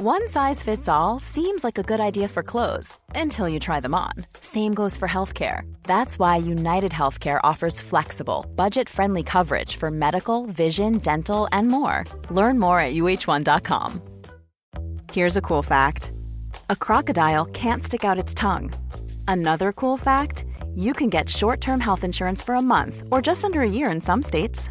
One size fits all seems like a good idea for clothes until you try them on. Same goes for healthcare. That's why United Healthcare offers flexible, budget friendly coverage for medical, vision, dental, and more. Learn more at uh1.com. Here's a cool fact a crocodile can't stick out its tongue. Another cool fact you can get short term health insurance for a month or just under a year in some states.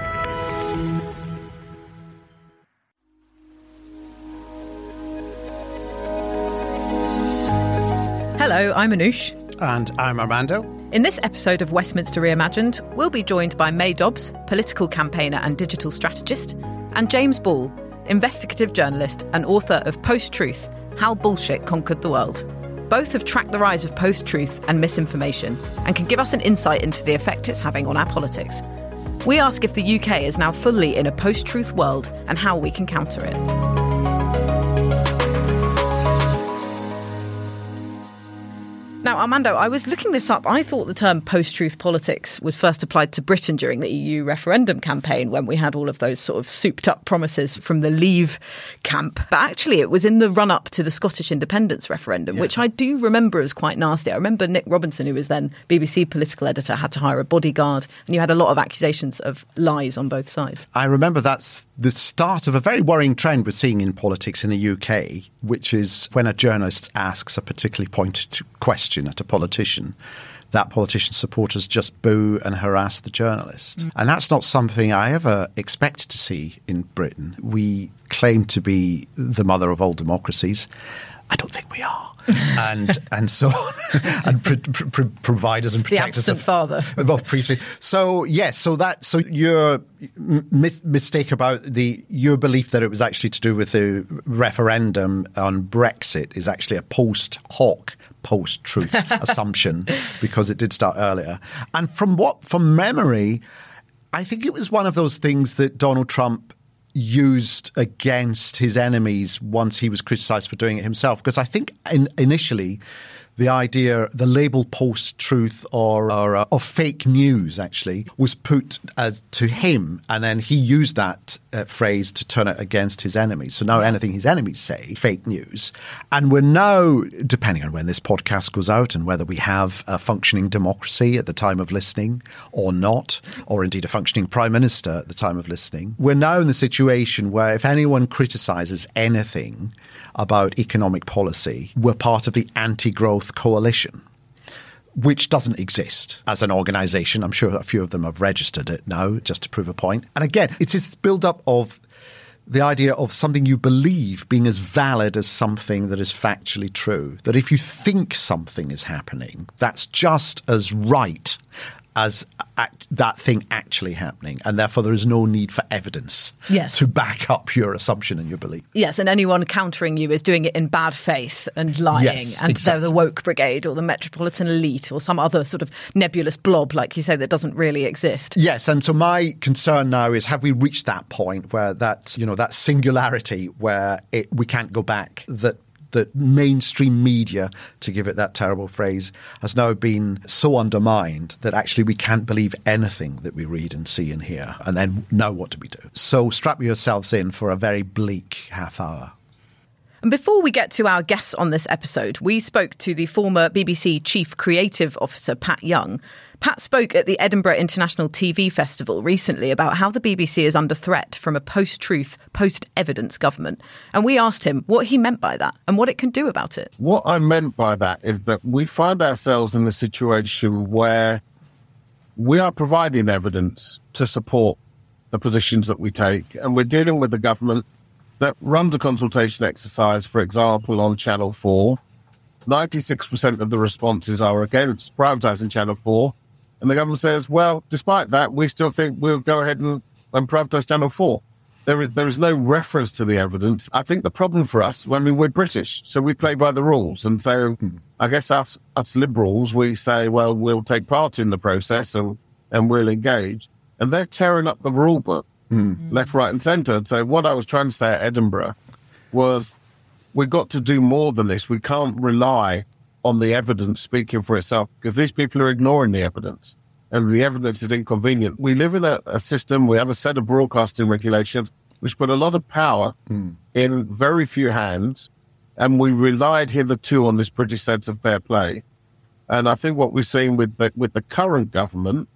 Hello, I'm Anoosh. And I'm Armando. In this episode of Westminster Reimagined, we'll be joined by Mae Dobbs, political campaigner and digital strategist, and James Ball, investigative journalist and author of Post Truth How Bullshit Conquered the World. Both have tracked the rise of post truth and misinformation and can give us an insight into the effect it's having on our politics. We ask if the UK is now fully in a post truth world and how we can counter it. Now, Armando, I was looking this up. I thought the term post truth politics was first applied to Britain during the EU referendum campaign when we had all of those sort of souped up promises from the Leave camp. But actually, it was in the run up to the Scottish independence referendum, yeah. which I do remember as quite nasty. I remember Nick Robinson, who was then BBC political editor, had to hire a bodyguard, and you had a lot of accusations of lies on both sides. I remember that's the start of a very worrying trend we're seeing in politics in the UK, which is when a journalist asks a particularly pointed question at a politician, that politician's supporters just boo and harass the journalist. Mm. And that's not something I ever expected to see in Britain. We claim to be the mother of all democracies. I don't think we are. And and so and pro- pro- providers and protectors the absent father of preaching. So yes, so that so your mis- mistake about the your belief that it was actually to do with the referendum on Brexit is actually a post hoc post truth assumption because it did start earlier. And from what, from memory, I think it was one of those things that Donald Trump used against his enemies once he was criticized for doing it himself. Because I think in, initially the idea, the label post truth or, or, uh, fake news actually was put as, to him. And then he used that uh, phrase to turn it against his enemies. So now anything his enemies say, fake news. And we're now, depending on when this podcast goes out and whether we have a functioning democracy at the time of listening or not, or indeed a functioning prime minister at the time of listening, we're now in the situation where if anyone criticizes anything, about economic policy were part of the anti growth coalition which doesn't exist as an organization. I'm sure a few of them have registered it now just to prove a point. And again, it's this build up of the idea of something you believe being as valid as something that is factually true. That if you think something is happening, that's just as right as act, that thing actually happening, and therefore there is no need for evidence yes. to back up your assumption and your belief. Yes, and anyone countering you is doing it in bad faith and lying, yes, and exactly. they're the woke brigade or the metropolitan elite or some other sort of nebulous blob, like you say, that doesn't really exist. Yes, and so my concern now is: have we reached that point where that you know that singularity where it, we can't go back? That that mainstream media, to give it that terrible phrase, has now been so undermined that actually we can't believe anything that we read and see and hear, and then know what do we do. So strap yourselves in for a very bleak half hour. And before we get to our guests on this episode, we spoke to the former BBC Chief Creative Officer, Pat Younge. Pat spoke at the Edinburgh International TV Festival recently about how the BBC is under threat from a post truth, post evidence government. And we asked him what he meant by that and what it can do about it. What I meant by that is that we find ourselves in a situation where we are providing evidence to support the positions that we take, and we're dealing with a government that runs a consultation exercise, for example, on Channel 4. 96% of the responses are against privatising Channel 4. And the government says, well, despite that, we still think we'll go ahead and, and privatise Channel 4. there is, there is no reference to the evidence. I think the problem for us, I mean, we're British, so we play by the rules. And so. I guess us, us liberals, we say, well, we'll take part in the process and, and we'll engage. And they're tearing up the rule book hmm. left, right, and centre. So what I was trying to say at Edinburgh was we've got to do more than this. We can't rely on the evidence speaking for itself because these people are ignoring the evidence and the evidence is inconvenient. We live in a, a system, we have a set of broadcasting regulations which put a lot of power mm. in very few hands. And we relied hitherto on this British sense of fair play. And I think what we're seeing with the, with the current government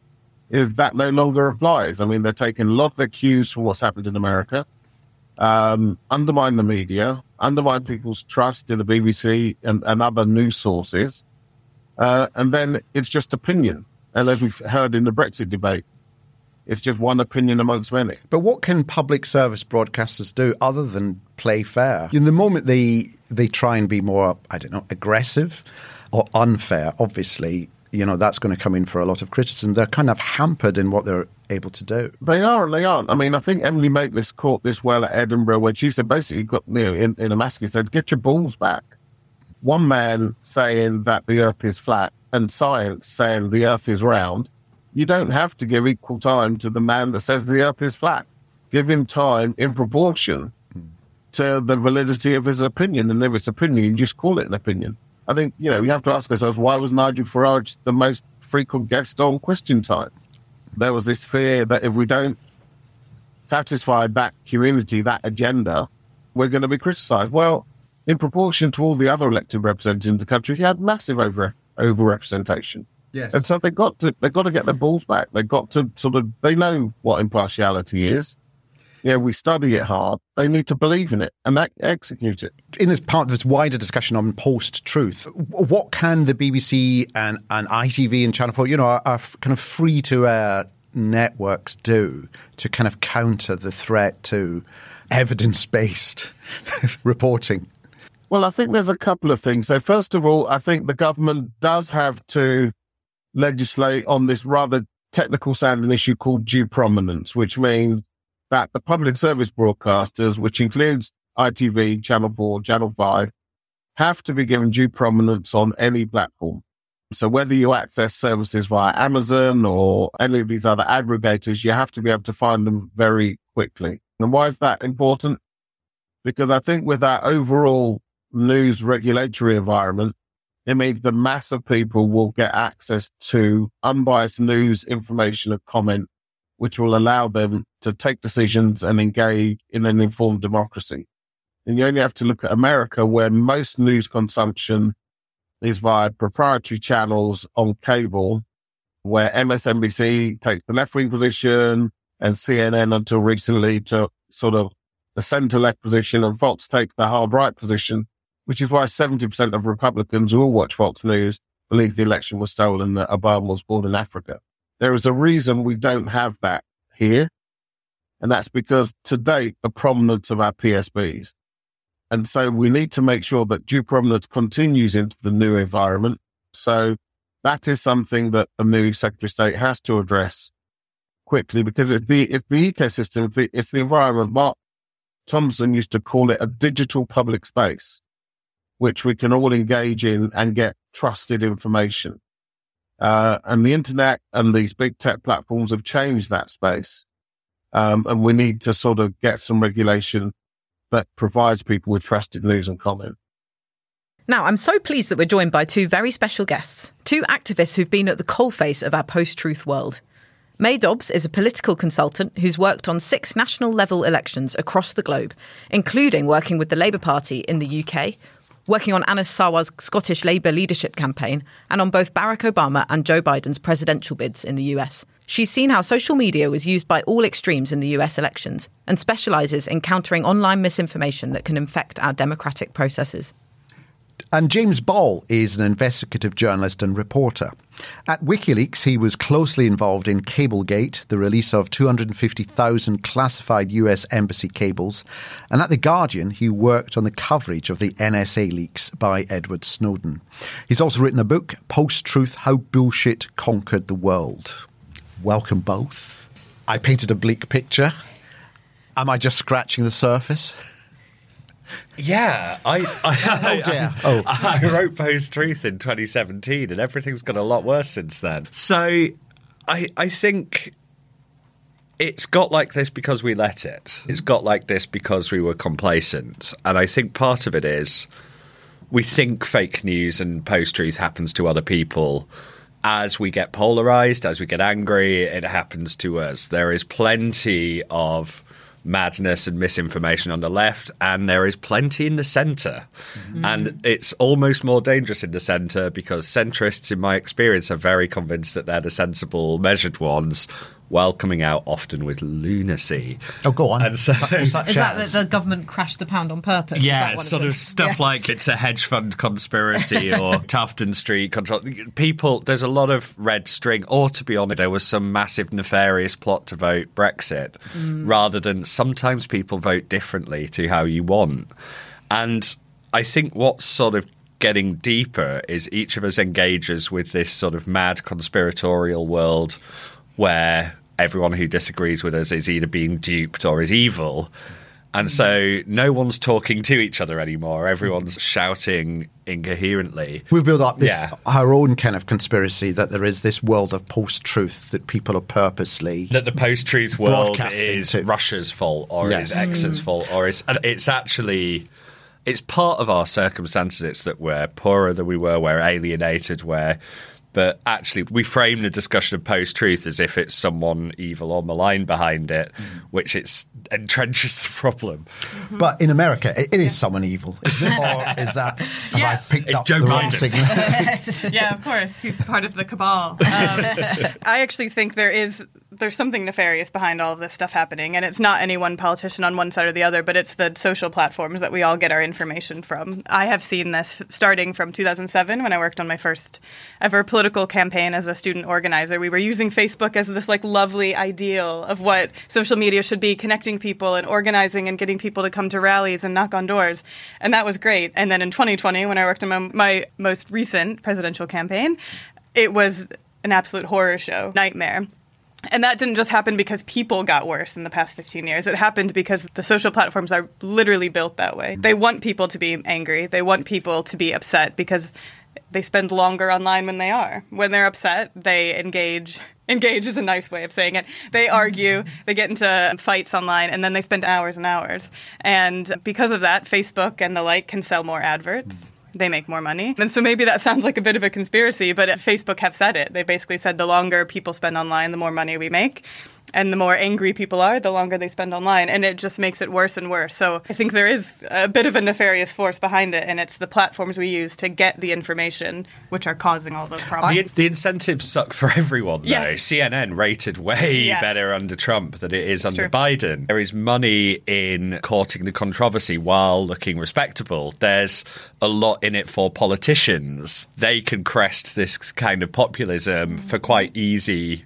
is that no longer applies. I mean, they're taking a lot of their cues from what's happened in America, um, undermine the media, undermine people's trust in the BBC and, and other news sources. Uh, and then it's just opinion. And as we've heard in the Brexit debate, it's just one opinion amongst many. But what can public service broadcasters do other than play fair? In the moment they they try and be more, I don't know, aggressive or unfair, obviously, you know, that's going to come in for a lot of criticism. They're kind of hampered in what they're able to do. They are and they aren't. I mean, I think Emily Maitlis caught this well at Edinburgh when she said basically got you know in, in a mask he said, Get your balls back. One man saying that the earth is flat and science saying the earth is round you don't have to give equal time to the man that says the earth is flat. Give him time in proportion to the validity of his opinion. And if it's opinion, you just call it an opinion. I think, you know, we have to ask ourselves, why was Nigel Farage the most frequent guest on Question Time? There was this fear that if we don't satisfy that community, that agenda, we're going to be criticised. Well, in proportion to all the other elected representatives in the country, he had massive over overrepresentation. Yes. And so they got to they got to get their balls back. They got to sort of they know what impartiality is. Yeah, we study it hard. They need to believe in it and that, execute it. In this part of this wider discussion on post-truth, what can the BBC and, and ITV and Channel 4, you know, are, are kind of free-to-air networks do to kind of counter the threat to evidence-based reporting? Well, I think there's a couple of things. So, first of all, I think the government does have to legislate on this rather technical sounding issue called due prominence, which means that the public service broadcasters, which includes ITV, Channel 4, Channel 5, have to be given due prominence on any platform. So whether you access services via Amazon or any of these other aggregators, you have to be able to find them very quickly. And why is that important? Because I think with our overall news regulatory environment, it means the mass of people will get access to unbiased news, information, and comment, which will allow them to take decisions and engage in an informed democracy. And you only have to look at America, where most news consumption is via proprietary channels on cable, where MSNBC takes the left wing position and CNN until recently took sort of the center left position and Fox take the hard right position which is why 70% of Republicans who all watch Fox News believe the election was stolen, that Obama was born in Africa. There is a reason we don't have that here. And that's because to date, the prominence of our PSBs. And so we need to make sure that due prominence continues into the new environment. So that is something that the new Secretary of State has to address quickly because it's the, it's the ecosystem, it's the, it's the environment. Mark Thompson used to call it a digital public space which we can all engage in and get trusted information. Uh, and the internet and these big tech platforms have changed that space. Um, and we need to sort of get some regulation that provides people with trusted news and comment. Now, I'm so pleased that we're joined by two very special guests, two activists who've been at the coalface of our post truth world. Mae Dobbs is a political consultant who's worked on six national level elections across the globe, including working with the Labour Party in the UK, working on Anas Sarwar's Scottish Labour leadership campaign and on both Barack Obama and Joe Biden's presidential bids in the US. She's seen how social media was used by all extremes in the US elections and specialises in countering online misinformation that can infect our democratic processes. And James Ball is an investigative journalist and reporter. At WikiLeaks, he was closely involved in Cablegate, the release of 250,000 classified US embassy cables. And at The Guardian, he worked on the coverage of the NSA leaks by Edward Snowden. He's also written a book, Post Truth How Bullshit Conquered the World. Welcome both. I painted a bleak picture. Am I just scratching the surface? Yeah, I I, Oh, dear. I, Oh. I wrote Post Truth in 2017, and everything's got a lot worse since then. So I I think it's got like this because we let it. It's got like this because we were complacent, and I think part of it is we think fake news and post truth happens to other people. As we get polarized, as we get angry, it happens to us. There is plenty of madness and misinformation on the left, and there is plenty in the center. Mm-hmm. And it's almost more dangerous in the center because centrists, in my experience, are very convinced that they're the sensible, measured ones, while coming out often with lunacy. Oh, go on. And so- Is that as- that the government crashed the pound on purpose? Yeah, one of sort of stuff Yeah. like it's a hedge fund conspiracy or Tufton Street control. People, there's a lot of red string. Or to be honest, there was some massive nefarious plot to vote Brexit, mm. rather than sometimes people vote differently to how you want. And I think what's sort of getting deeper is each of us engages with this sort of mad conspiratorial world where everyone who disagrees with us is either being duped or is evil. And so no one's talking to each other anymore. Everyone's shouting incoherently. We build up this Yeah. our own kind of conspiracy that there is this world of post-truth that people are purposely. that the post-truth world is to- Russia's fault or Yes. is X's mm. fault or is and it's actually it's part of our circumstances. It's that we're poorer than we were, we're alienated, we're but actually we frame the discussion of post-truth as if it's someone evil or malign behind it, which it's entrenches the problem. But in America, it, it is someone evil, isn't it? Or is that have Yeah. I picked It's up Joe the wrong Biden. signal? yeah, of course. He's part of the cabal. Um, I actually think there is there's something nefarious behind all of this stuff happening, and it's not any one politician on one side or the other, but it's the social platforms that we all get our information from. I have seen this starting from 2007 when I worked on my first ever political campaign as a student organizer. We were using Facebook as this like lovely ideal of what social media should be, connecting people and organizing and getting people to come to rallies and knock on doors, and that was great. And then in 2020, when I worked on my, my most recent presidential campaign, it was an absolute horror show, nightmare. And that didn't just happen because people got worse in the past 15 years. It happened because the social platforms are literally built that way. They want people to be angry. They want people to be upset because they spend longer online when they are. When they're upset, they engage. Engage is a nice way of saying it. They argue, they get into fights online, and then they spend hours and hours. And because of that, Facebook and the like can sell more adverts they make more money. And so maybe that sounds like a bit of a conspiracy, but Facebook have said it. They basically said the longer people spend online, the more money we make. And the more angry people are, the longer they spend online. And it just makes it worse and worse. So I think there is a bit of a nefarious force behind it. And it's the platforms we use to get the information which are causing all those problems. The, the incentives suck for everyone, though. Yes. CNN rated way Yes. better under Trump than it is under true. Biden. There is money in courting the controversy while looking respectable. There's a lot in it for politicians. They can crest this kind of populism for quite easy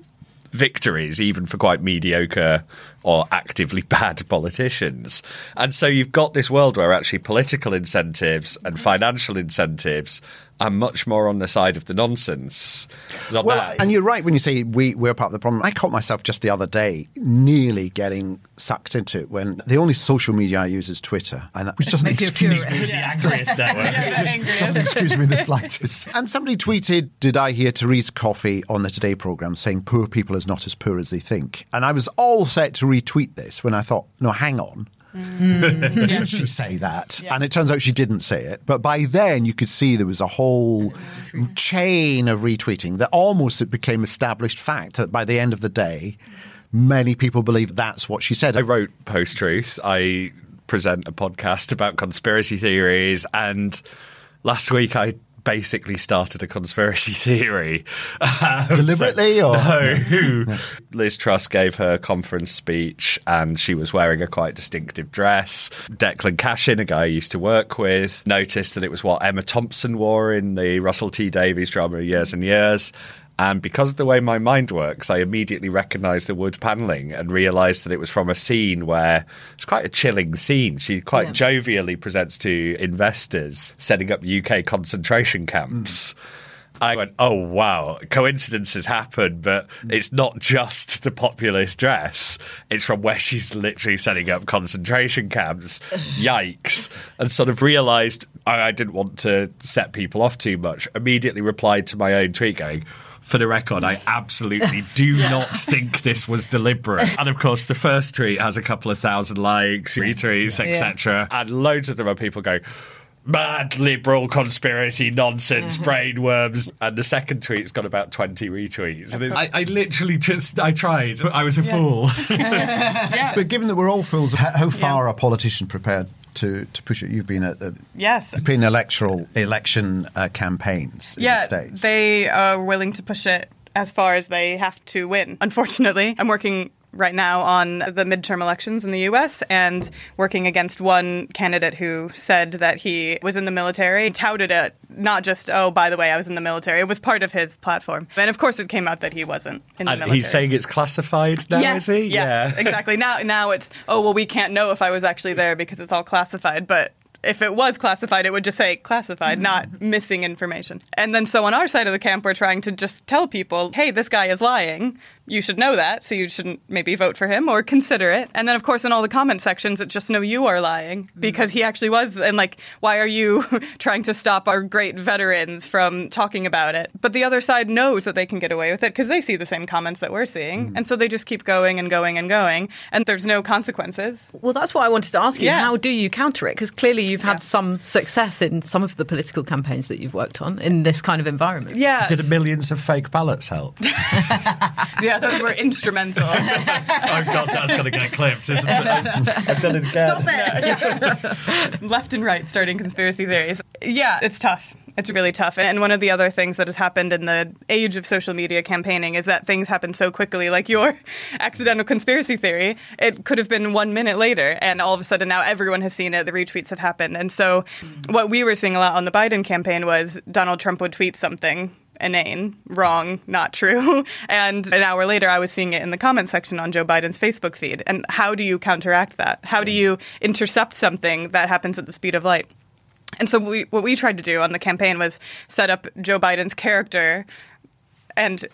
victories, even for quite mediocre or actively bad politicians. And so you've got this world where actually political incentives and financial incentives are much more on the side of the nonsense. Not Well, that- and you're right when you say we, we're part of the problem. I caught myself just the other day nearly getting sucked into it when the only social media I use is Twitter, and which doesn't Makes you a excuse me. the angriest network. doesn't excuse me the slightest. And somebody tweeted, "Did I hear Therese Coffey on the Today program saying poor people is not as poor as they think?" And I was all set to retweet this when I thought, "No, hang on." Mm. Did she say that? And it turns out she didn't say it. But by then, you could see there was a whole chain of retweeting that almost it became established fact that by the end of the day, many people believe that's what she said. I wrote Post Truth. I present a podcast about conspiracy theories, and last week I basically started a conspiracy theory. Um, Deliberately, or- no? Liz Truss gave her conference speech, and she was wearing a quite distinctive dress. Declan Cashin, a guy I used to work with, noticed that it was what Emma Thompson wore in the Russell T Davies drama Years and Years. And because of the way my mind works, I immediately recognised the wood panelling and realised that it was from a scene where it's quite a chilling scene. She quite jovially presents to investors setting up UK concentration camps. Mm. I went, oh, wow, coincidences happen, but mm. it's not just the populist dress. It's from where she's literally setting up concentration camps. Yikes. And sort of realised I, I didn't want to set people off too much. Immediately replied to my own tweet going, for the record, I absolutely do not think this was deliberate. And of course, the first tweet has a couple of thousand likes, retweets, etc. And loads of them are people going, mad liberal conspiracy nonsense mm-hmm. brainworms. And the second tweet's got about 20 retweets. And I, I literally just i tried. I was a fool. But given that we're all fools, how, how far are politicians prepared to, to push it? You've been at the Yes. been electoral election uh, campaigns in the yeah, states. they are willing to push it as far as they have to win. Unfortunately, I'm working right now on the midterm elections in the US and working against one candidate who said that he was in the military, touted it, not just, oh, by the way, I was in the military. It was part of his platform. And of course, it came out that he wasn't in the and military. he's saying it's classified now yes, is he Yes, exactly. Now, now it's oh well, we can't know if I was actually there because it's all classified. But if it was classified, it would just say classified, mm-hmm. not missing information. And then so on our side of the camp, we're trying to just tell people, hey, this guy is lying. You should know that, so you shouldn't maybe vote for him or consider it. And then, of course, in all the comment sections, it's just no, you are lying mm-hmm. because he actually was. And like, why are you trying to stop our great veterans from talking about it? But the other side knows that they can get away with it because they see the same comments that we're seeing. Mm-hmm. And so they just keep going and going and going. And there's no consequences. Well, that's what I wanted to ask you. Yeah. How do you counter it? Because clearly you've had Yeah. some success in some of the political campaigns that you've worked on in this kind of environment. Yeah. did millions of fake ballots help Yeah, those were instrumental. oh god that's going to get clipped isn't it i've done it again Left and right starting conspiracy theories. Yeah, it's tough. It's really tough. And one of the other things that has happened in the age of social media campaigning is that things happen so quickly. Like your accidental conspiracy theory, it could have been one minute later, and all of a sudden now everyone has seen it. The retweets have happened. And so, what we were seeing a lot on the Biden campaign was Donald Trump would tweet something inane, wrong, not true. And an hour later, I was seeing it in the comment section on Joe Biden's Facebook feed. And how do you counteract that? How do you intercept something that happens at the speed of light? And so we, what we tried to do on the campaign was set up Joe Biden's character and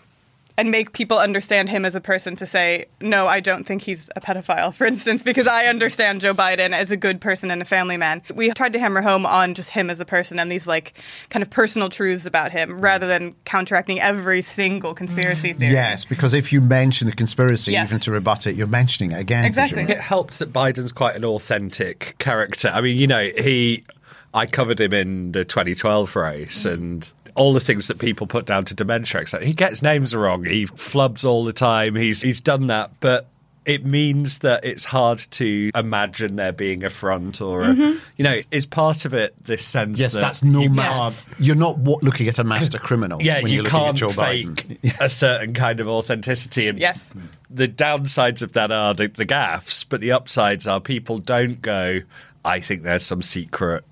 and make people understand him as a person to say, no, I don't think he's a pedophile, for instance, because I understand Joe Biden as a good person and a family man. We tried to hammer home on just him as a person and these like kind of personal truths about him rather than counteracting every single conspiracy theory. Yes, because if you mention the conspiracy, Yes. even to rebut it, you're mentioning it again. Exactly. presumably. it helped that Biden's quite an authentic character. I mean, you know, he I covered him in the 2012 race mm. and all the things that people put down to dementia. Except he gets names wrong. He flubs all the time. He's he's done that, but. It means that it's hard to imagine there being a front or, a, mm-hmm. you know, is part of it this sense Yes, that that's no you master. can't- You're not wa- looking at a master criminal. yeah, when you you're looking at can't Joe fake Biden. a certain kind of authenticity. And Yes. the downsides of that are the, the gaffes, but the upsides are people don't go. I think there's some secret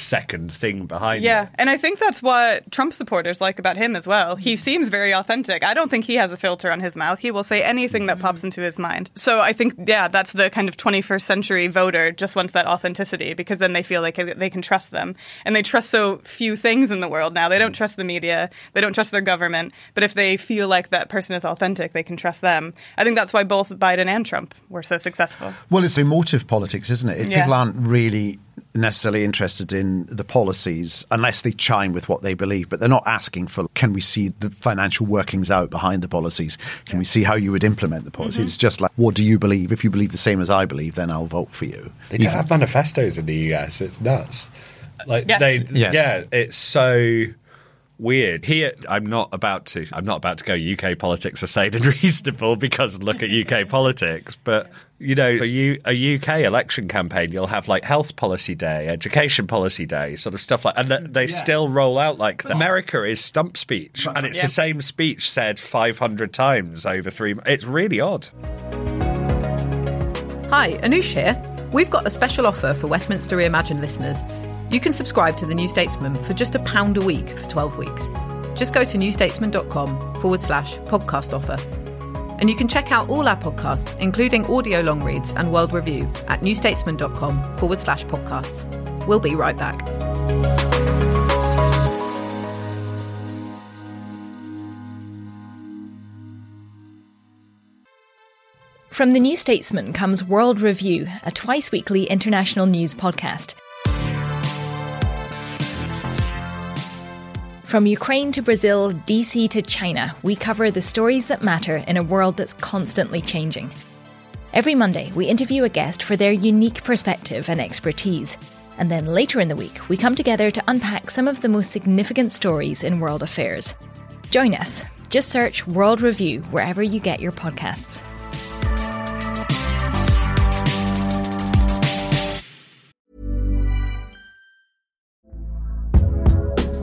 second thing behind Yeah, it. and I think that's what Trump supporters like about him as well. He hmm. seems very authentic. I don't think he has a filter on his mouth. He will say anything that hmm. pops into his mind. So I think, yeah, that's the kind of 21st century voter just wants that authenticity because then they feel like they can trust them. And they trust so few things in the world now. They don't hmm. trust the media, they don't trust their government. But if they feel like that person is authentic, they can trust them. I think that's why both Biden and Trump were so successful. Well, it's emotive politics, isn't it? If Yeah. People aren't really necessarily interested in the policies unless they chime with what they believe, but they're not asking for can we see the financial workings out behind the policies? Can we see how you would implement the policies? Mm-hmm. It's just like, what do you believe? If you believe the same as I believe, then I'll vote for you. They don't Even- have manifestos in the US. It's nuts. Like Yes. they, Yes. yeah, it's so weird. Here, I'm not about to. I'm not about to go. UK politics are sane and reasonable because look at UK politics. But you know, a, U, a UK election campaign, you'll have like health policy day, education policy day, sort of stuff like, and th- they still roll out like that. America is stump speech, and it's Yeah. the same speech said 500 times over three. It's really odd. Hi, Anoosh here. We've got a special offer for Westminster Reimagined listeners. You can subscribe to The New Statesman for just a pound a week for 12 weeks. Just go to newstatesman.com forward slash podcast offer. And you can check out all our podcasts, including audio long reads and World Review, at newstatesman.com forward slash podcasts. We'll be right back. From the New Statesman comes World Review, a twice weekly international news podcast. From Ukraine to Brazil, DC to China, we cover the stories that matter in a world that's constantly changing. Every Monday, we interview a guest for their unique perspective and expertise. And then later in the week, we come together to unpack some of the most significant stories in world affairs. Join us. Just search World Review wherever you get your podcasts.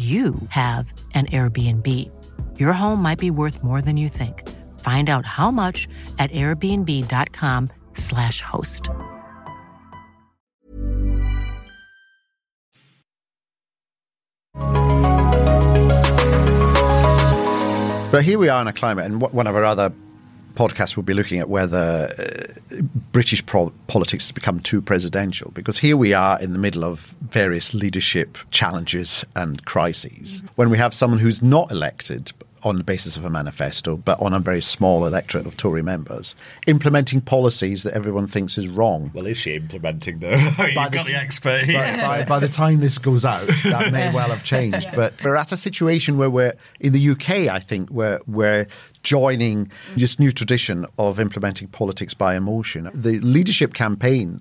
you have an Airbnb. Your home might be worth more than you think. Find out how much at airbnb.com/slash host. But here we are in a climate, and one of our other podcasts will be looking at whether uh, British pro- politics has become too presidential. Because here we are in the middle of various leadership challenges and crises. Mm-hmm. When we have someone who's not elected on the basis of a manifesto, but on a very small electorate of Tory members, implementing policies that everyone thinks is wrong. Well, is she implementing them? You've got the, the expert here. By, by, by, the time this goes out, that may well have changed. Yeah. But we're at a situation where we're in the UK. I think where we're joining mm. this new tradition of implementing politics by emotion. The leadership campaign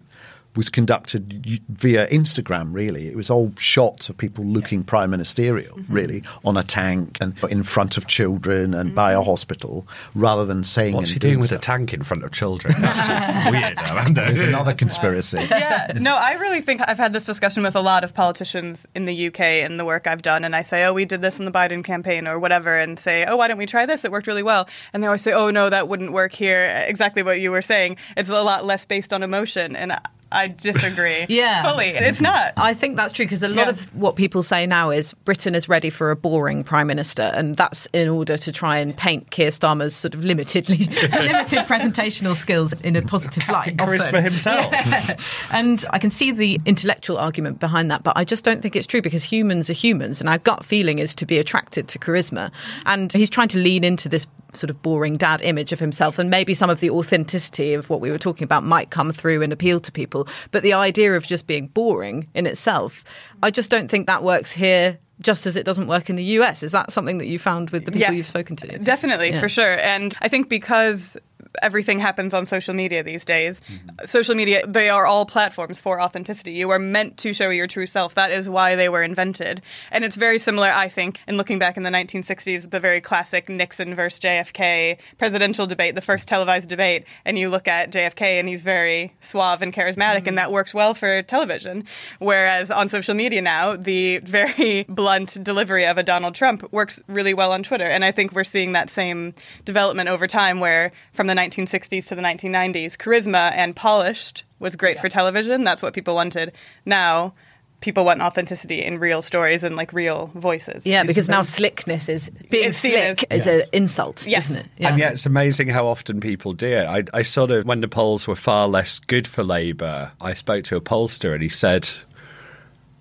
was conducted via Instagram, really. It was all shots of people looking yes. prime ministerial, mm-hmm. really, on a tank and in front of children and mm-hmm. by a hospital, rather than saying. What's she doing with stuff. a tank in front of children? That's weird. There's another conspiracy. yeah, no, I really think I've had this discussion with a lot of politicians in the UK and the work I've done, and I say, oh, we did this in the Biden campaign or whatever, and say, oh, why don't we try this? It worked really well. And they always say, oh, no, that wouldn't work here. Exactly what you were saying. It's a lot less based on emotion. And I disagree. yeah. Fully. It's not. I think that's true because a lot yeah. of what people say now is Britain is ready for a boring prime minister, and that's in order to try and paint Keir Starmer's sort of limited limited presentational skills in a positive Captain light. Charisma often. himself. Yeah. and I can see the intellectual argument behind that, but I just don't think it's true because humans are humans, and our gut feeling is to be attracted to charisma. And he's trying to lean into this sort of boring dad image of himself, and maybe some of the authenticity of what we were talking about might come through and appeal to people. But the idea of just being boring in itself, I just don't think that works here just as it doesn't work in the US. Is that something that you found with the people yes, you've spoken to? Definitely, yeah. for sure. And I think because everything happens on social media these days. Mm-hmm. Social media, they are all platforms for authenticity. You are meant to show your true self. That is why they were invented. And it's very similar, I think, in looking back in the 1960s, the very classic Nixon versus JFK presidential debate, the first televised debate. And you look at JFK and he's very suave and charismatic, mm-hmm. and that works well for television. Whereas on social media now, the very blunt delivery of a Donald Trump works really well on Twitter. And I think we're seeing that same development over time where from the 1960s to the 1990s, charisma and polished was great yeah. for television. That's what people wanted. Now, people want authenticity in real stories and like real voices. Yeah, because now slickness is being it's slick as, is yes. an insult, yes. isn't it? Yeah. And yet it's amazing how often people do it. I, I sort of, when the polls were far less good for Labour, I spoke to a pollster and he said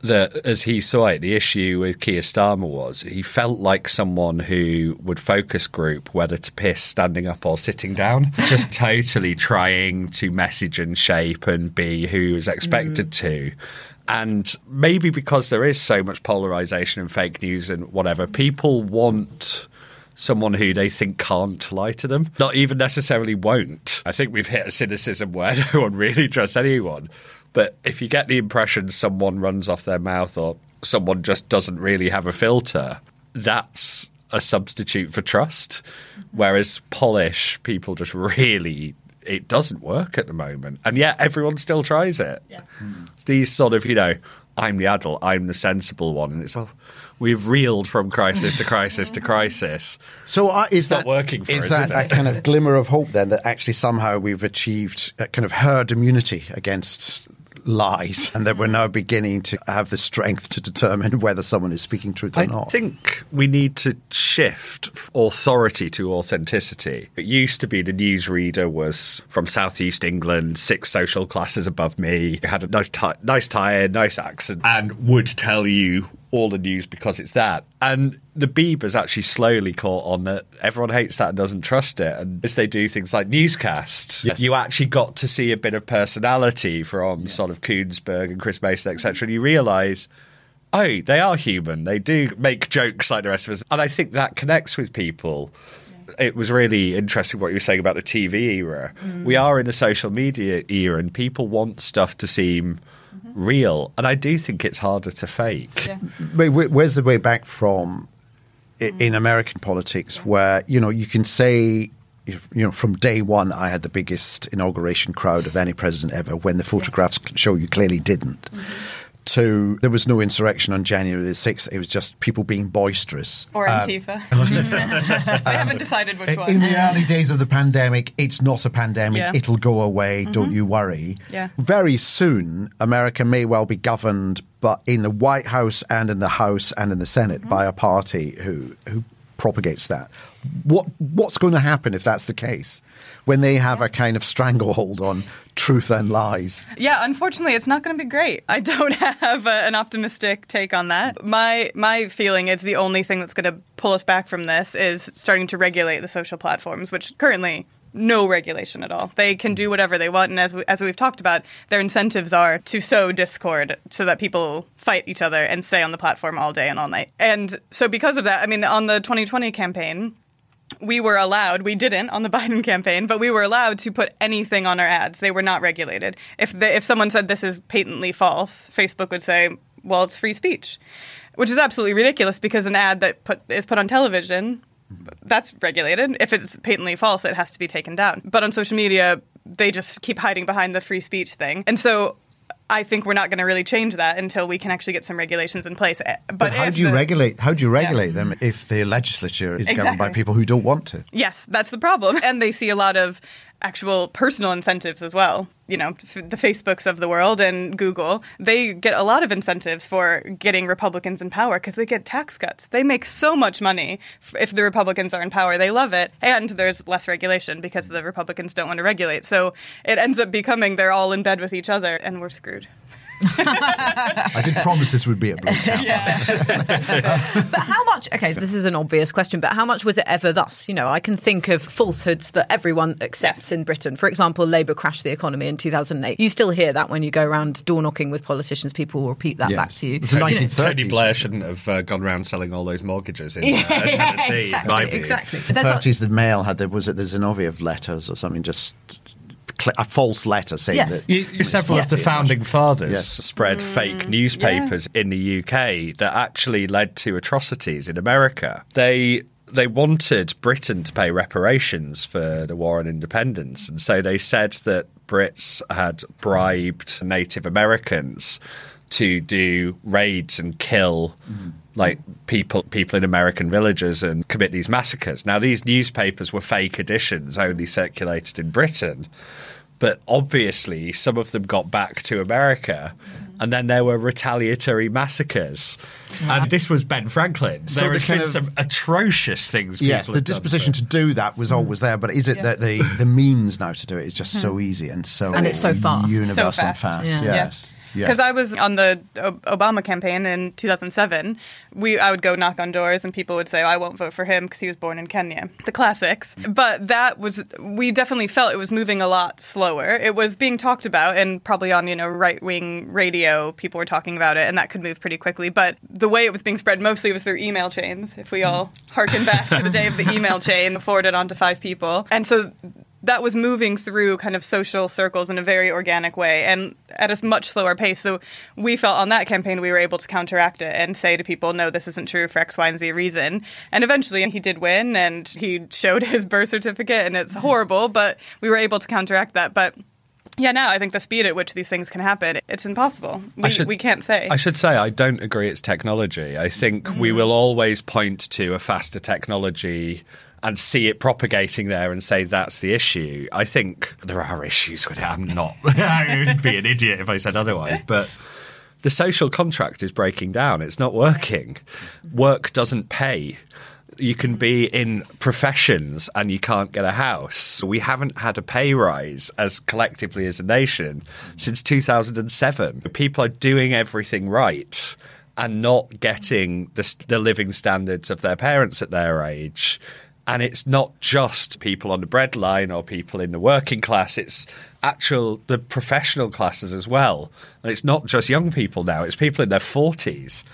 that as he saw it, the issue with Keir Starmer was he felt like someone who would focus group whether to piss standing up or sitting down, just totally trying to message and shape and be who is expected mm. to. And maybe because there is so much polarization and fake news and whatever, people want someone who they think can't lie to them, not even necessarily won't. I think we've hit a cynicism where no one really trusts anyone. But if you get the impression someone runs off their mouth or someone just doesn't really have a filter, that's a substitute for trust. Whereas polish, people just really it doesn't work at the moment. And yet everyone still tries it. Yeah. It's these sort of, you know, I'm the adult, I'm the sensible one. And it's all, we've reeled from crisis to crisis to crisis. So uh, is not that working for is us, that is a kind of glimmer of hope then that actually somehow we've achieved a kind of herd immunity against lies and that we're now beginning to have the strength to determine whether someone is speaking truth or I not? I think we need to shift authority to authenticity. It used to be the newsreader was from southeast England, six social classes above me, had a nice tie, nice tie nice accent, and would tell you all the news because it's that. And the Bieber's actually slowly caught on that everyone hates that and doesn't trust it. And as they do things like newscasts, Yes. you actually got to see a bit of personality from sort of Kuenssberg and Chris Mason, etc. And you realise oh, they are human. They do make jokes like the rest of us. And I think that connects with people. It was really interesting what you were saying about the TV era. Mm. We are in a social media era, and people want stuff to seem real. And I do think it's harder to fake. Wait, wait, where's the way back from in American politics where, you know, you can say, you know, from day one, I had the biggest inauguration crowd of any president ever when the photographs show you clearly didn't. Mm-hmm. To there was no insurrection on January the 6th. It was just people being boisterous. Or Um, Antifa. they um, haven't decided which one. in the early days of the pandemic, it's not a pandemic. Yeah. It'll go away. Mm-hmm. Don't you worry. Yeah. Very soon, America may well be governed, but in the White House and in the House and in the Senate mm-hmm. by a party who who propagates that. What what's going to happen if that's the case? When they have a kind of stranglehold on truth and lies. Yeah, unfortunately, it's not going to be great. I don't have a, an optimistic take on that. My my feeling is the only thing that's going to pull us back from this is starting to regulate the social platforms, which currently no regulation at all. They can do whatever they want, and as we, as we've talked about, their incentives are to sow discord so that people fight each other and stay on the platform all day and all night. And so, because of that, I mean, on the 2020 campaign we were allowed, we didn't on the Biden campaign, but we were allowed to put anything on our ads. They were not regulated. If they, if someone said this is patently false, Facebook would say, "Well, it's free speech," which is absolutely ridiculous because an ad that put, is put on television that's regulated. If it's patently false, it has to be taken down. But on social media, they just keep hiding behind the free speech thing. And so I think we're not going to really change that until we can actually get some regulations in place. Eh, But, But how do you the- regulate? How do you regulate them if the legislature is governed by people who don't want to? Yes, that's the problem. And they see a lot of actual personal incentives as well. You know, the Facebooks of the world and Google, they get a lot of incentives for getting Republicans in power because they get tax cuts. They make so much money if the Republicans are in power. They love it. And there's less regulation because the Republicans don't want to regulate. So it ends up becoming they're all in bed with each other and we're screwed. I did promise this would be a blue cap. But how much? Okay, this is an obvious question, but how much was it ever thus? You know, I can think of falsehoods that everyone accepts Yes. in Britain. For example, Labour crashed the economy in 2008. You still hear that when you go around door knocking with politicians. People will repeat that back to you. It's the 1930s. Tony Blair shouldn't have uh, gone around selling all those mortgages in uh, Yeah, Tennessee. in my exactly, view. exactly. the There's a- thirties, the Mail had there was it the Zinoviev letters or something, just cl- a false letter saying Yes. that You, you several of the founding fathers Yes. spread fake mm, newspapers in the UK that actually led to atrocities in America. They they wanted Britain to pay reparations for the war on independence, and so they said that Brits had bribed Native Americans to do raids and kill mm-hmm. like people people in American villages and commit these massacres. Now these newspapers were fake editions only circulated in Britain. But obviously, some of them got back to America, mm-hmm. and then there were retaliatory massacres. And this was Ben Franklin. So there the has been of- some atrocious things. Yes, the disposition to- to do that was mm. always there, but is it that the the means now to do it is just so mm-hmm. easy and so And it's so fast. universal So and fast. fast? Yeah. Yes, Because I was on the Obama campaign in 2007. We I would go knock on doors and people would say, "I won't vote for him because he was born in Kenya." The classics. But that was we definitely felt it was moving a lot slower. It was being talked about and probably on you know right wing radio, people were talking about it, and that could move pretty quickly. But the way it was being spread mostly was through email chains. If we all harken back to the day of the email chain, forwarded on to five people, and so that was moving through kind of social circles in a very organic way and at a much slower pace. So we felt on that campaign we were able to counteract it and say to people, no, this isn't true for X, Y, and Z reason. And eventually he did win and he showed his birth certificate and it's horrible, but we were able to counteract that. But Yeah, now I think the speed at which these things can happen, it's impossible. We, should- we can't say. I should say I don't agree it's technology. I think we mm-hmm. will always point to a faster technology and see it propagating there and say that's the issue. I think there are issues with it. I'm not. I would be an idiot if I said otherwise. But the social contract is breaking down. It's not working. Work doesn't pay. You can be in professions and you can't get a house. We haven't had a pay rise as collectively as a nation since 2007. People are doing everything right and not getting the, the living standards of their parents at their age. And it's not just people on the breadline or people in the working class. It's actual the professional classes as well. And it's not just young people now. It's people in their forties.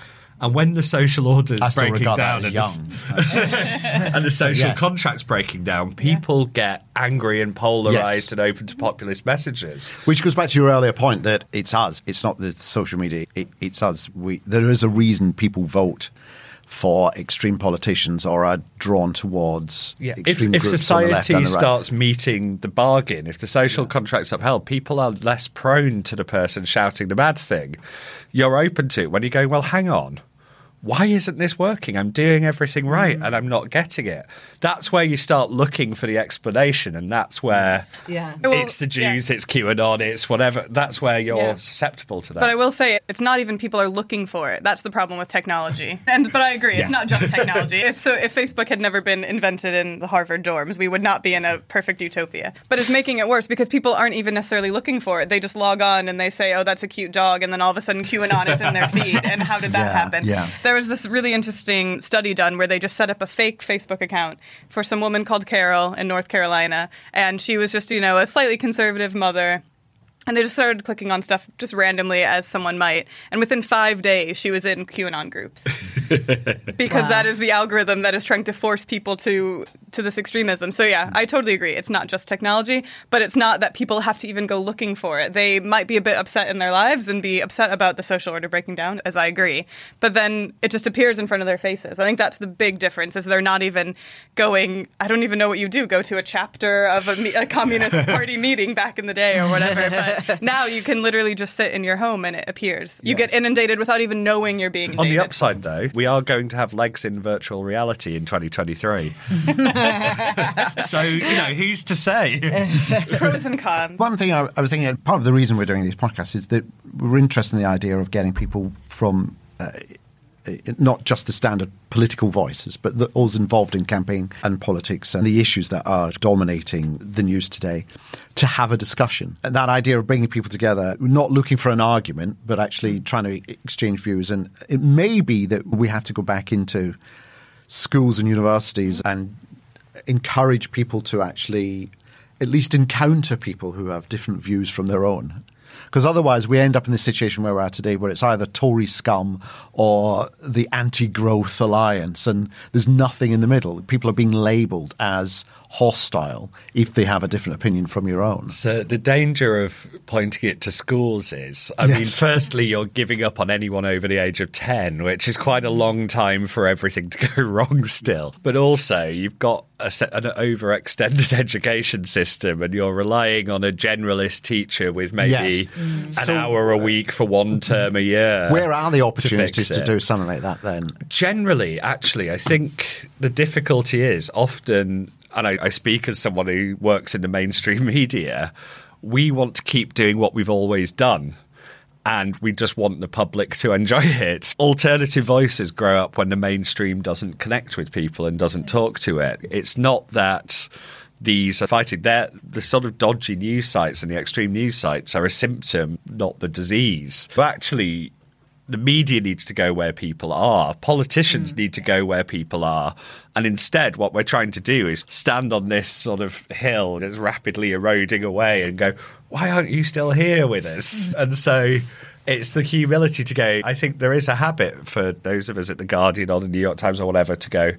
And when the social order I is breaking down and the, and the social Yes. contracts breaking down, people get angry and polarized Yes. and open to populist messages. Which goes back to your earlier point that it's us. It's not the social media. It, it's us. We, there is a reason people vote for extreme politicians or are drawn towards If, extreme if groups on the left society right. starts meeting the bargain, if the social contract's upheld, people are less prone to the person shouting the bad thing. You're open to it when you go, well, hang on. Why isn't this working? I'm doing everything right Mm. and I'm not getting it. That's where you start looking for the explanation, and that's where Yeah. Well, it's the Jews, it's QAnon, it's whatever. That's where you're Yeah. susceptible to that. But I will say it's not even people are looking for it. That's the problem with technology. And but I agree, it's Yeah. not just technology. if so, if Facebook had never been invented in the Harvard dorms, we would not be in a perfect utopia. But it's making it worse because people aren't even necessarily looking for it. They just log on and they say, "Oh, that's a cute dog," and then all of a sudden QAnon is in their feed. And how did that Yeah, happen? yeah. There was this really interesting study done where they just set up a fake Facebook account for some woman called Carol in North Carolina, and she was just you know a slightly conservative mother. And they just started clicking on stuff just randomly as someone might. And within five days, she was in QAnon groups. because that is the algorithm that is trying to force people to to this extremism. So yeah, I totally agree. It's not just technology, but it's not that people have to even go looking for it. They might be a bit upset in their lives and be upset about the social order breaking down, as I agree. But then it just appears in front of their faces. I think that's the big difference. Is they're not even going. I don't even know what you do. Go to a chapter of a, me- a communist party meeting back in the day or whatever. But now you can literally just sit in your home and it appears. You get inundated without even knowing you're being. On the upside, though, we are going to have legs in virtual reality in 2023. so, you know, who's to say? pros and cons. One thing I, I was thinking, part of the reason we're doing these podcasts is that we're interested in the idea of getting people from uh, not just the standard political voices, but the, those involved in campaign and politics and the issues that are dominating the news today to have a discussion. And that idea of bringing people together, not looking for an argument, but actually trying to exchange views. And it may be that we have to go back into schools and universities and encourage people to actually at least encounter people who have different views from their own. Because otherwise, we end up in the situation where we're at today, where it's either Tory scum or the anti growth alliance, and there's nothing in the middle. People are being labeled as hostile if they have a different opinion from your own. So the danger of pointing it to schools is, I mean, firstly, you're giving up on anyone over the age of 10, which is quite a long time for everything to go wrong still. But also, you've got a, an overextended education system and you're relying on a generalist teacher with maybe Yes. Mm. an So- hour a uh, week for one term a year. Where are the opportunities fix to, do something like that then? Generally, actually, I think the difficulty is often, and I, I speak as someone who works in the mainstream media, we want to keep doing what we've always done. And we just want the public to enjoy it. Alternative voices grow up when the mainstream doesn't connect with people and doesn't talk to it. It's not that these are fighting. They're, the sort of dodgy news sites and the extreme news sites are a symptom, not the disease. But actually, the media needs to go where people are. Politicians mm. need to go where people are. And instead, what we're trying to do is stand on this sort of hill that's rapidly eroding away and go, why aren't you still here with us? Mm. And so it's the humility to go, I think there is a habit for those of us at The Guardian or the New York Times or whatever to go,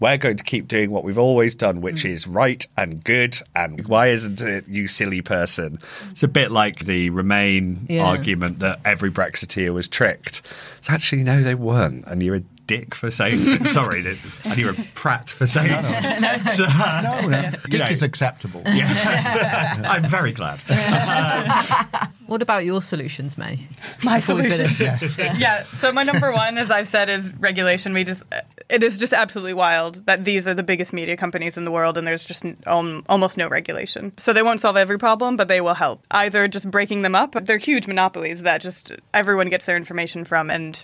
we're going to keep doing what we've always done, which mm. is right and good. And why isn't it you silly person? It's a bit like the Remain Yeah. argument that every Brexiteer was tricked. It's actually, no, they weren't. And you're a dick for saying. sorry, and you're a prat for saying. No, no, so, no, no. Uh, dick know, is acceptable. Yeah, I'm very glad. Uh, what about your solutions, Mae? My solution, yeah. yeah. So my number one, as I've said, is regulation. We just uh, it is just absolutely wild that these are the biggest media companies in the world and there's just um, almost no regulation. So they won't solve every problem, but they will help. Either just breaking them up, they're huge monopolies that just everyone gets their information from and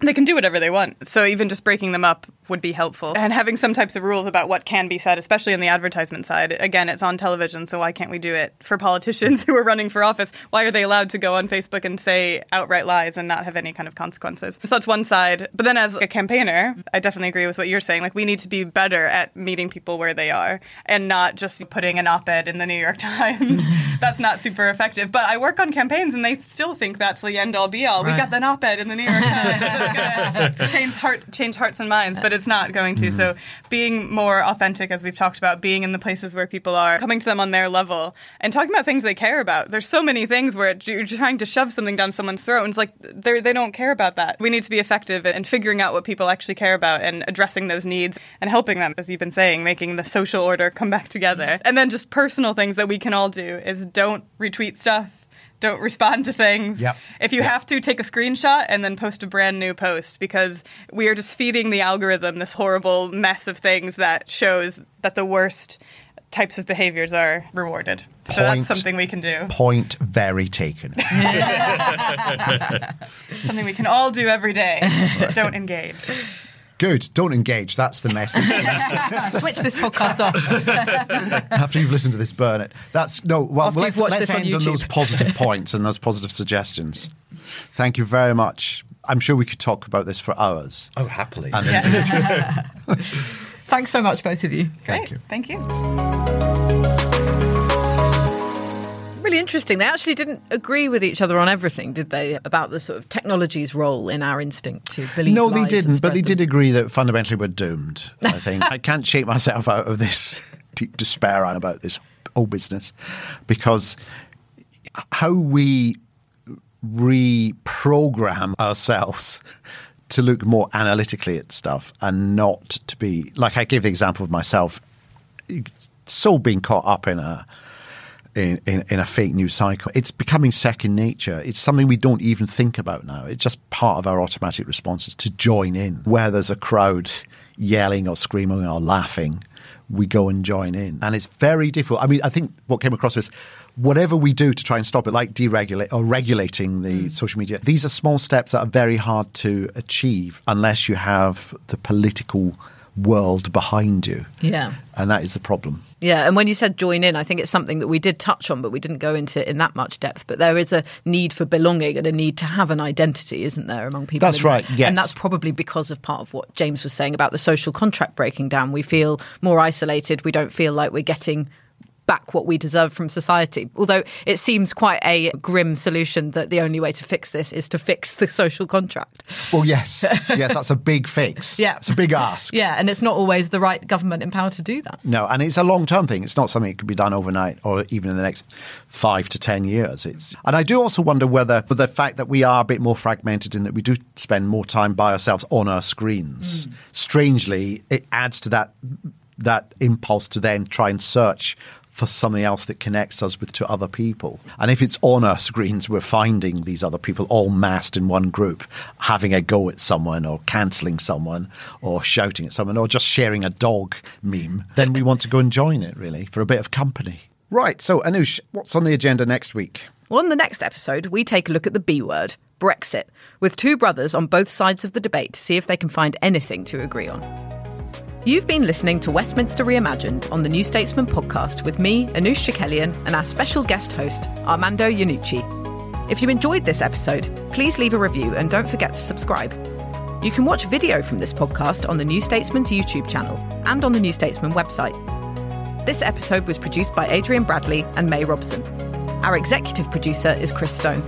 they can do whatever they want. So even just breaking them up would be helpful. And having some types of rules about what can be said, especially on the advertisement side. Again, it's on television, so why can't we do it for politicians who are running for office? Why are they allowed to go on Facebook and say outright lies and not have any kind of consequences? So that's one side. But then as a campaigner, I definitely agree with what you're saying. Like we need to be better at meeting people where they are and not just putting an op-ed in the New York Times. that's not super effective. But I work on campaigns and they still think that's the end all be all. Right. We got an op-ed in the New York Times. that's going to change heart change hearts and minds. But it's not going to. Mm-hmm. So being more authentic, as we've talked about, being in the places where people are, coming to them on their level, and talking about things they care about. There's so many things where you're trying to shove something down someone's throat, and it's like they they don't care about that. We need to be effective in figuring out what people actually care about and addressing those needs and helping them, as you've been saying, making the social order come back together. And then just personal things that we can all do is don't retweet stuff don't respond to things. Yep. If you yep. have to, take a screenshot and then post a brand new post because we are just feeding the algorithm this horrible mess of things that shows that the worst types of behaviors are rewarded. So point, that's something we can do. Point very taken. something we can all do every day. Don't engage. Good. Don't engage. That's the message. Switch this podcast off. After you've listened to this, burn it. That's no. Well, let's, let's end on, on those positive points and those positive suggestions. Thank you very much. I'm sure we could talk about this for hours. Oh, happily. Thanks so much, both of you. Great. Thank you. Thank you really interesting. They actually didn't agree with each other on everything, did they? About the sort of technology's role in our instinct to believe. No, they didn't. But they them. did agree that fundamentally we're doomed. I think I can't shake myself out of this deep despair about this whole business because how we reprogram ourselves to look more analytically at stuff and not to be like I gave the example of myself so being caught up in a in, in, in, a fake news cycle. It's becoming second nature. It's something we don't even think about now. It's just part of our automatic responses to join in. Where there's a crowd yelling or screaming or laughing, we go and join in. And it's very difficult. I mean, I think what came across was whatever we do to try and stop it, like deregulate or regulating the mm. social media, these are small steps that are very hard to achieve unless you have the political world behind you. Yeah. And that is the problem. Yeah, and when you said join in, I think it's something that we did touch on, but we didn't go into in that much depth. But there is a need for belonging and a need to have an identity, isn't there, among people? That's right, yes. And that's probably because of part of what James was saying about the social contract breaking down. We feel more isolated. We don't feel like we're getting back what we deserve from society. Although it seems quite a grim solution that the only way to fix this is to fix the social contract. Well, yes. yes, that's a big fix. Yeah. It's a big ask. Yeah, and it's not always the right government in power to do that. No, and it's a long term thing. It's not something that could be done overnight or even in the next five to 10 years. It's, and I do also wonder whether, the fact that we are a bit more fragmented in that we do spend more time by ourselves on our screens, mm. strangely, it adds to that that impulse to then try and search for something else that connects us with to other people. And if it's on our screens, we're finding these other people all massed in one group, having a go at someone or cancelling someone or shouting at someone or just sharing a dog meme, then we want to go and join it really for a bit of company. Right. So, Anoosh, what's on the agenda next week? Well, on the next episode, we take a look at the B word, Brexit, with two brothers on both sides of the debate to see if they can find anything to agree on. You've been listening to Westminster Reimagined on the New Statesman podcast with me, Anoosh Chakelian, and our special guest host, Armando Iannucci. If you enjoyed this episode, please leave a review and don't forget to subscribe. You can watch video from this podcast on the New Statesman's YouTube channel and on the New Statesman website. This episode was produced by Adrian Bradley and May Robson. Our executive producer is Chris Stone.